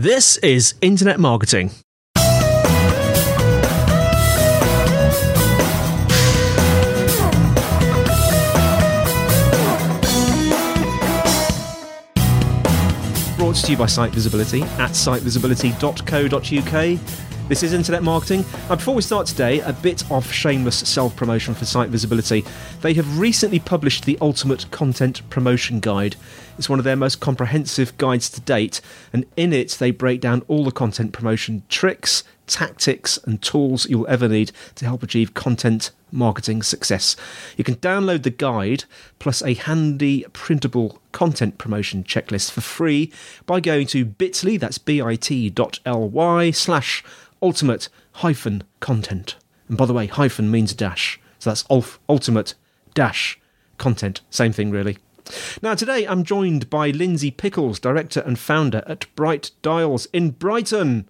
This is Internet Marketing. Brought to you by Site Visibility at sitevisibility.co.uk. This is Internet Marketing. And before we start today, a bit of shameless self promotion for Site Visibility. They have recently published the Ultimate Content Promotion Guide. It's one of their most comprehensive guides to date, and in it, they break down all the content promotion tricks, tactics, and tools you'll ever need to help achieve content marketing success. You can download the guide plus a handy printable content promotion checklist for free by going to bit.ly, that's bit.ly slash ultimate hyphen content. And by the way, hyphen means dash. So that's ulf, ultimate dash content. Same thing, really. Now, today I'm joined by Lindsey Pickles, director and founder at Bright Dials in Brighton.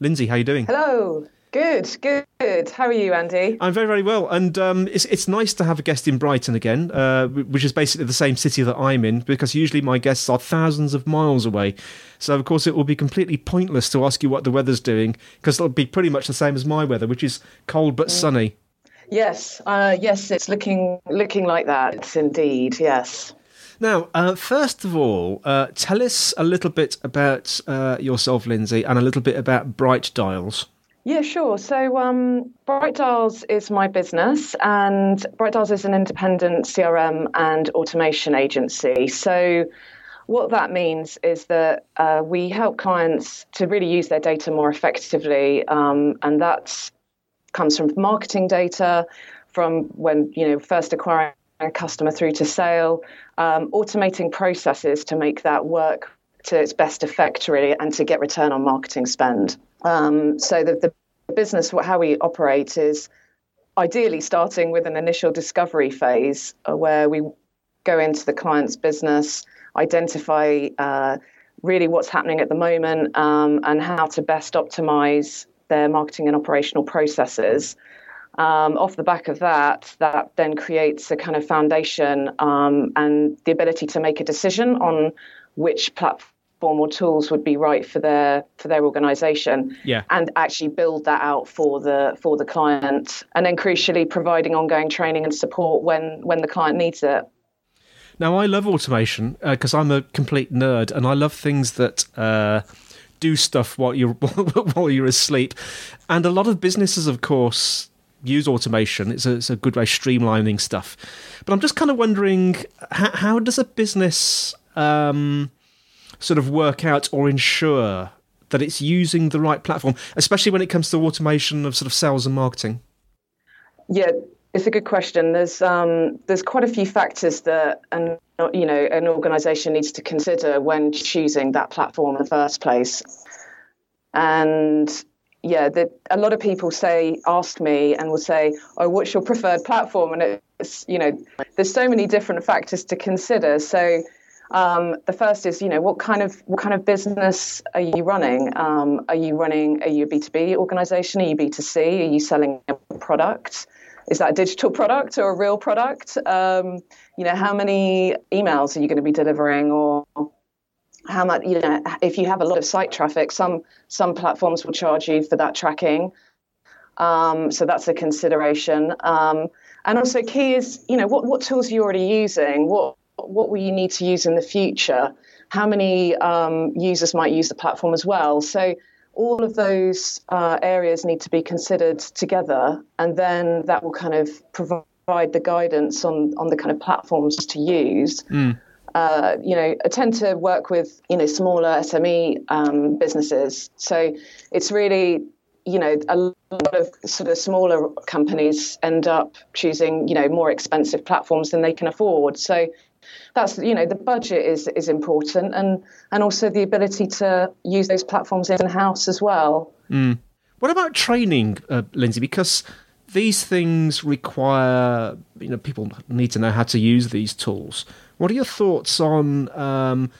Lindsey, how are you doing? Hello. Good, good. How are you, Andy? I'm very, very well, and um, it's it's nice to have a guest in Brighton again, uh, which is basically the same city that I'm in, because usually my guests are thousands of miles away. So of course it will be completely pointless to ask you what the weather's doing, because it'll be pretty much the same as my weather, which is cold but sunny. Yes, uh, yes, it's looking looking like that. It's indeed, yes. Now, uh, first of all, uh, tell us a little bit about uh, yourself, Lindsey, and a little bit about Bright Dials. Yeah, sure. So, um, Bright Dials is my business, and Bright Dials is an independent CRM and automation agency. So, what that means is that uh, we help clients to really use their data more effectively, um, and that comes from marketing data, from when you know first acquiring a customer through to sale, um, automating processes to make that work to its best effect, really, and to get return on marketing spend. Um, so the, the business, how we operate is ideally starting with an initial discovery phase uh, where we go into the client's business, identify uh, really what's happening at the moment um, and how to best optimize their marketing and operational processes. Um, off the back of that, that then creates a kind of foundation um, and the ability to make a decision on which platform or tools would be right for their for their organization Yeah. and actually build that out for the for the client and then crucially providing ongoing training and support when when the client needs it Now, I love automation because I'm a complete nerd, and I love things that uh, do stuff while you're while you're asleep. And a lot of businesses, of course, use automation. It's a, it's a good way of streamlining stuff. But I'm just kind of wondering how, how does a business um, sort of work out or ensure that it's using the right platform, especially when it comes to automation of sort of sales and marketing? Yeah, it's a good question. There's um, there's quite a few factors that an you know an organisation needs to consider when choosing that platform in the first place. And yeah, the, a lot of people say ask me and will say, "Oh, what's your preferred platform?" And it's you know, there's so many different factors to consider. So. Um, the first is, you know, what kind of what kind of business are you running? Um, are you running? Are you a B two B organization? Are you B two C? Are you selling a product? Is that a digital product or a real product? Um, you know, how many emails are you going to be delivering, or how much? You know, if you have a lot of site traffic, some some platforms will charge you for that tracking. Um, so that's a consideration. Um, and also, key is, you know, what what tools are you already using? What what will you need to use in the future? How many um, users might use the platform as well? So all of those uh, areas need to be considered together, and then that will kind of provide the guidance on on the kind of platforms to use. Uh, you know, I tend to work with you know smaller SME um, businesses, so it's really you know a lot of sort of smaller companies end up choosing you know more expensive platforms than they can afford. So that's you know the budget is is important and and also the ability to use those platforms in house as well. What about training, uh, Lindsey? Because these things require, you know, people need to know how to use these tools. What are your thoughts on, um,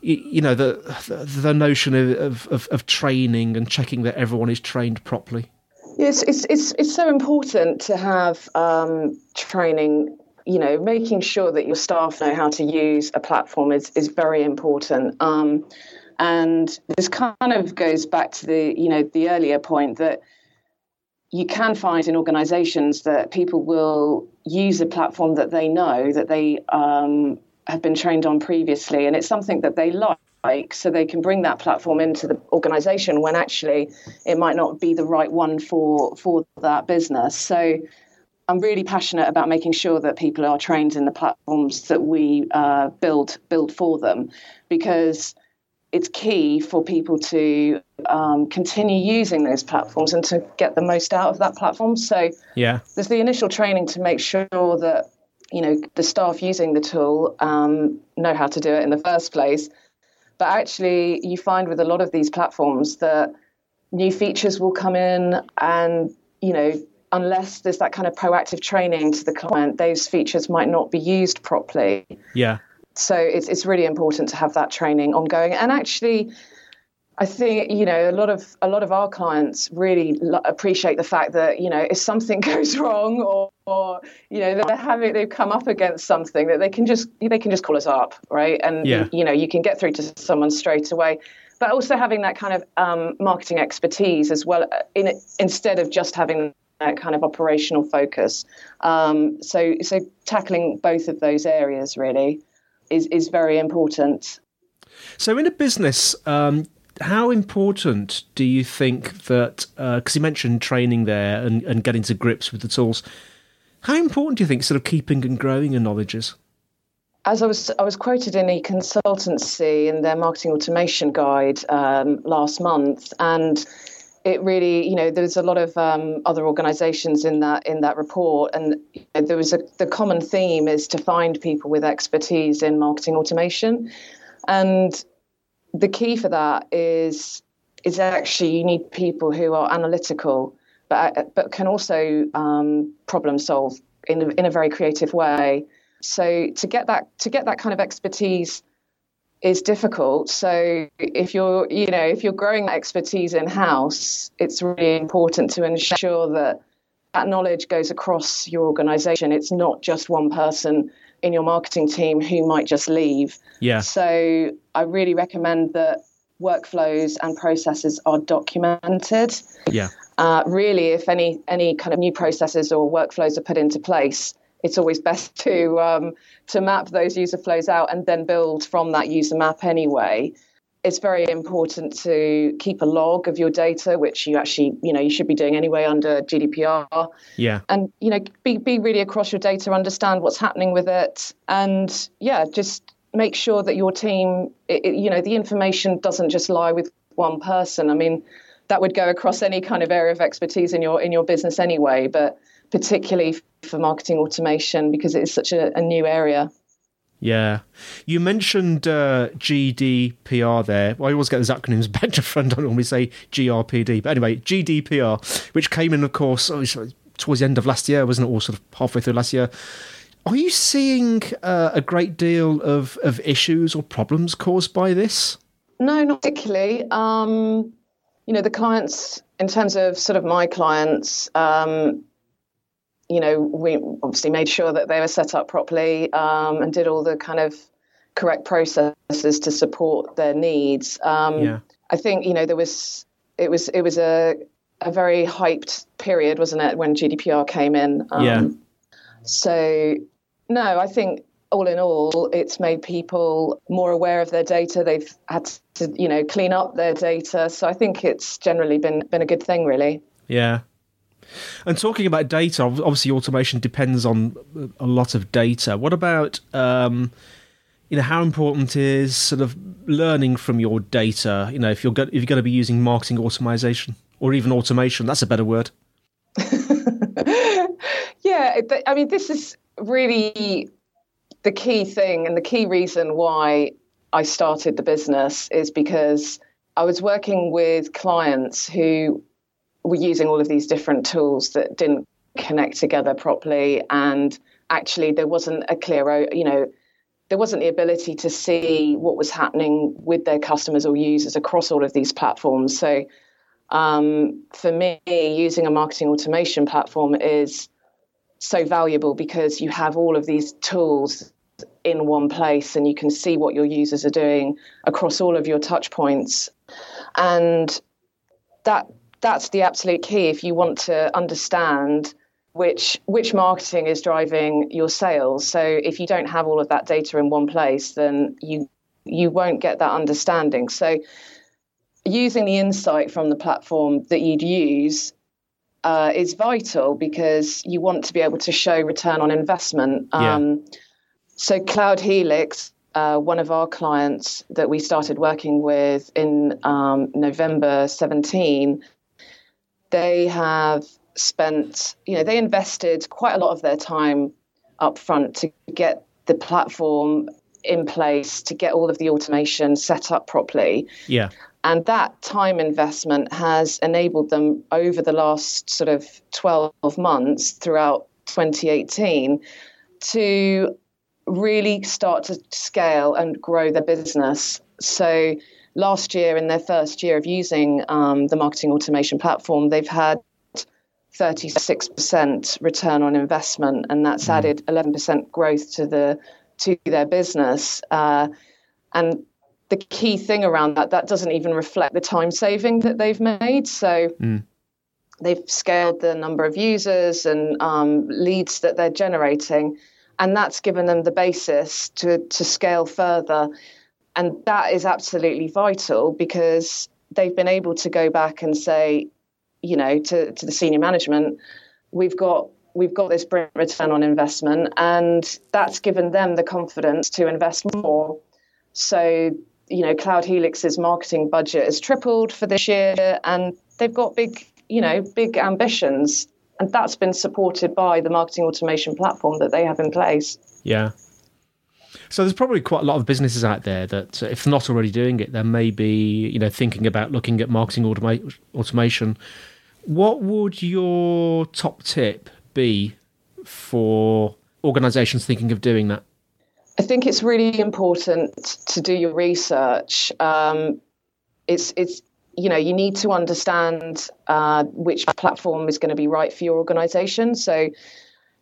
you, you know, the, the the notion of, of of training and checking that everyone is trained properly? Yes, it's it's it's so important to have um, training. You know, making sure that your staff know how to use a platform is is very important. Um, And this kind of goes back to the, you know, the earlier point that you can find in organizations that people will use a platform that they know that they um, have been trained on previously, and it's something that they like, so they can bring that platform into the organization when actually it might not be the right one for for that business. So I'm really passionate about making sure that people are trained in the platforms that we uh, build build for them, because it's key for people to um, continue using those platforms and to get the most out of that platform. So yeah, there's the initial training to make sure that you know the staff using the tool um, know how to do it in the first place. But actually, you find with a lot of these platforms that new features will come in, and you know unless there's that kind of proactive training to the client, those features might not be used properly. Yeah. So it's it's really important to have that training ongoing. And actually, I think you know a lot of a lot of our clients really lo- appreciate the fact that you know if something goes wrong or, or you know they're having they've come up against something that they can just they can just call us up right and yeah. you know you can get through to someone straight away but also having that kind of um, marketing expertise as well uh, in instead of just having that kind of operational focus um, so so tackling both of those areas really is, is very important. So, in a business, um, how important do you think that, because uh, you mentioned training there and, and getting to grips with the tools, how important do you think sort of keeping and growing your knowledge is? As I was, I was quoted in a consultancy in their marketing automation guide um, last month, and it really, you know, there's a lot of um, other organisations in that in that report, and you know, there was a the common theme is to find people with expertise in marketing automation, and the key for that is is actually you need people who are analytical, but but can also um, problem solve in in a very creative way. So to get that to get that kind of expertise is difficult. So if you're, you know, if you're growing expertise in house, it's really important to ensure that that knowledge goes across your organization. It's not just one person in your marketing team who might just leave. Yeah. So I really recommend that workflows and processes are documented. Yeah. Uh, really, if any any kind of new processes or workflows are put into place, it's always best to um, to map those user flows out and then build from that user map anyway. It's very important to keep a log of your data, which you actually, you know, you should be doing anyway under GDPR. Yeah. And you know, be be really across your data, understand what's happening with it, and yeah, just make sure that your team, it, you know, the information doesn't just lie with one person. I mean, that would go across any kind of area of expertise in your in your business anyway, but particularly for marketing automation because it is such a, a new area. Yeah. You mentioned uh, GDPR there. Well, I always get those acronyms back to front on when we say GRPD. But anyway, GDPR, which came in, of course, oh, towards the end of last year, wasn't it? Or sort of halfway through last year. Are you seeing uh, a great deal of, of issues or problems caused by this? No, not particularly. Um, you know, the clients, in terms of sort of my clients, um, you know, we obviously made sure that they were set up properly um, and did all the kind of correct processes to support their needs. Um, yeah. I think you know there was it was it was a a very hyped period, wasn't it, when GDPR came in? Um, yeah. So no, I think all in all, it's made people more aware of their data. They've had to, you know, clean up their data. So I think it's generally been been a good thing, really. Yeah. And talking about data, obviously automation depends on a lot of data. What about um, you know how important is sort of learning from your data? You know, if you're go- if you're going to be using marketing automation or even automation, that's a better word. yeah, I mean, this is really the key thing and the key reason why I started the business is because I was working with clients who were using all of these different tools that didn't connect together properly and actually there wasn't a clear you know there wasn't the ability to see what was happening with their customers or users across all of these platforms so um, for me using a marketing automation platform is so valuable because you have all of these tools in one place and you can see what your users are doing across all of your touch points. And that that's the absolute key if you want to understand which which marketing is driving your sales. So if you don't have all of that data in one place, then you you won't get that understanding. So using the insight from the platform that you'd use uh, is vital because you want to be able to show return on investment. Um, yeah. So Cloud Helix, uh, one of our clients that we started working with in um, November 17, they have spent, you know, they invested quite a lot of their time up front to get the platform in place, to get all of the automation set up properly. Yeah. And that time investment has enabled them over the last sort of 12 months throughout 2018 to really start to scale and grow their business. So last year, in their first year of using um, the marketing automation platform, they've had 36% return on investment, and that's mm. added 11% growth to the to their business. Uh, and the key thing around that that doesn't even reflect the time saving that they've made. So. Mm. They've scaled the number of users and um, leads that they're generating, and that's given them the basis to to scale further. And that is absolutely vital because they've been able to go back and say, you know, to, to the senior management, we've got we've got this return on investment, and that's given them the confidence to invest more. So, you know, Cloud Helix's marketing budget has tripled for this year, and they've got big, you know, big ambitions, and that's been supported by the marketing automation platform that they have in place. Yeah. So there's probably quite a lot of businesses out there that, if not already doing it, they may be, you know, thinking about looking at marketing automa- automation. What would your top tip be for organisations thinking of doing that? I think it's really important to do your research. Um, it's it's you know you need to understand uh, which platform is going to be right for your organisation. So,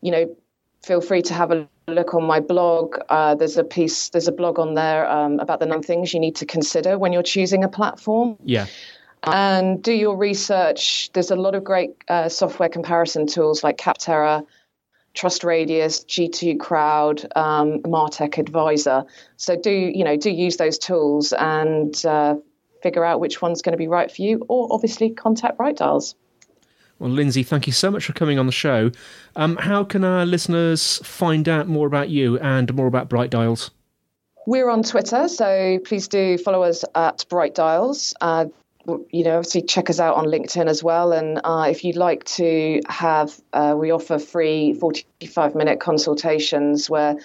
you know, feel free to have a look on my blog. Uh, there's a piece, there's a blog on there um, about the nine things you need to consider when you're choosing a platform. Yeah. And do your research. There's a lot of great uh, software comparison tools like Capterra, TrustRadius, G2 Crowd, um, Martech Advisor. So do you know do use those tools and uh, figure out which one's going to be right for you, or obviously contact Bright Dials. Well, Lindsey, thank you so much for coming on the show. Um, how can our listeners find out more about you and more about Bright Dials? We're on Twitter, so please do follow us at Bright Dials. Uh, you know, obviously check us out on LinkedIn as well. And uh, if you'd like to have, uh, we offer free 45 minute consultations where,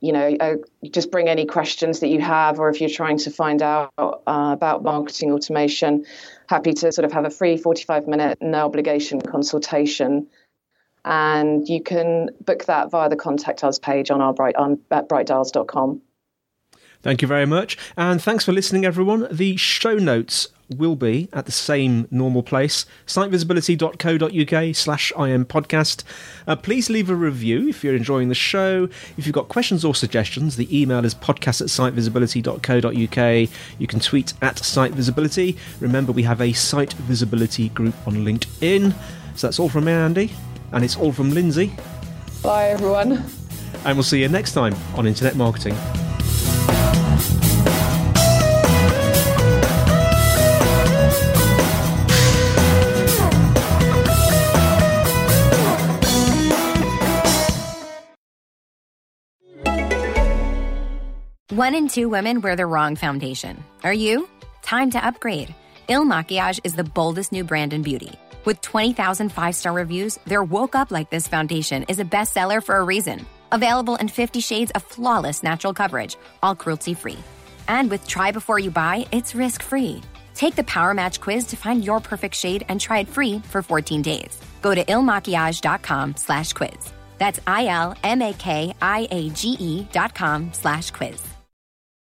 you know, uh, just bring any questions that you have, or if you're trying to find out uh, about marketing automation, happy to sort of have a free 45 minute, no obligation consultation. And you can book that via the contact us page on our bright on at brightdials.com. Thank you very much. And thanks for listening, everyone. The show notes will be at the same normal place sitevisibility.co.uk slash im podcast. Uh, please leave a review if you're enjoying the show. If you've got questions or suggestions the email is podcast at sitevisibility.co.uk you can tweet at sitevisibility. Remember we have a site visibility group on linkedin. So that's all from me andy and it's all from lindsey. Bye everyone. And we'll see you next time on internet marketing One in two women wear the wrong foundation. Are you? Time to upgrade. Il Makiage is the boldest new brand in beauty. With 20,000 five star reviews, their Woke Up Like This foundation is a bestseller for a reason. Available in 50 shades of flawless natural coverage, all cruelty free. And with Try Before You Buy, it's risk free. Take the Power Match quiz to find your perfect shade and try it free for 14 days. Go to ilmakiage.com slash quiz. That's I L M A K I A G E dot com slash quiz.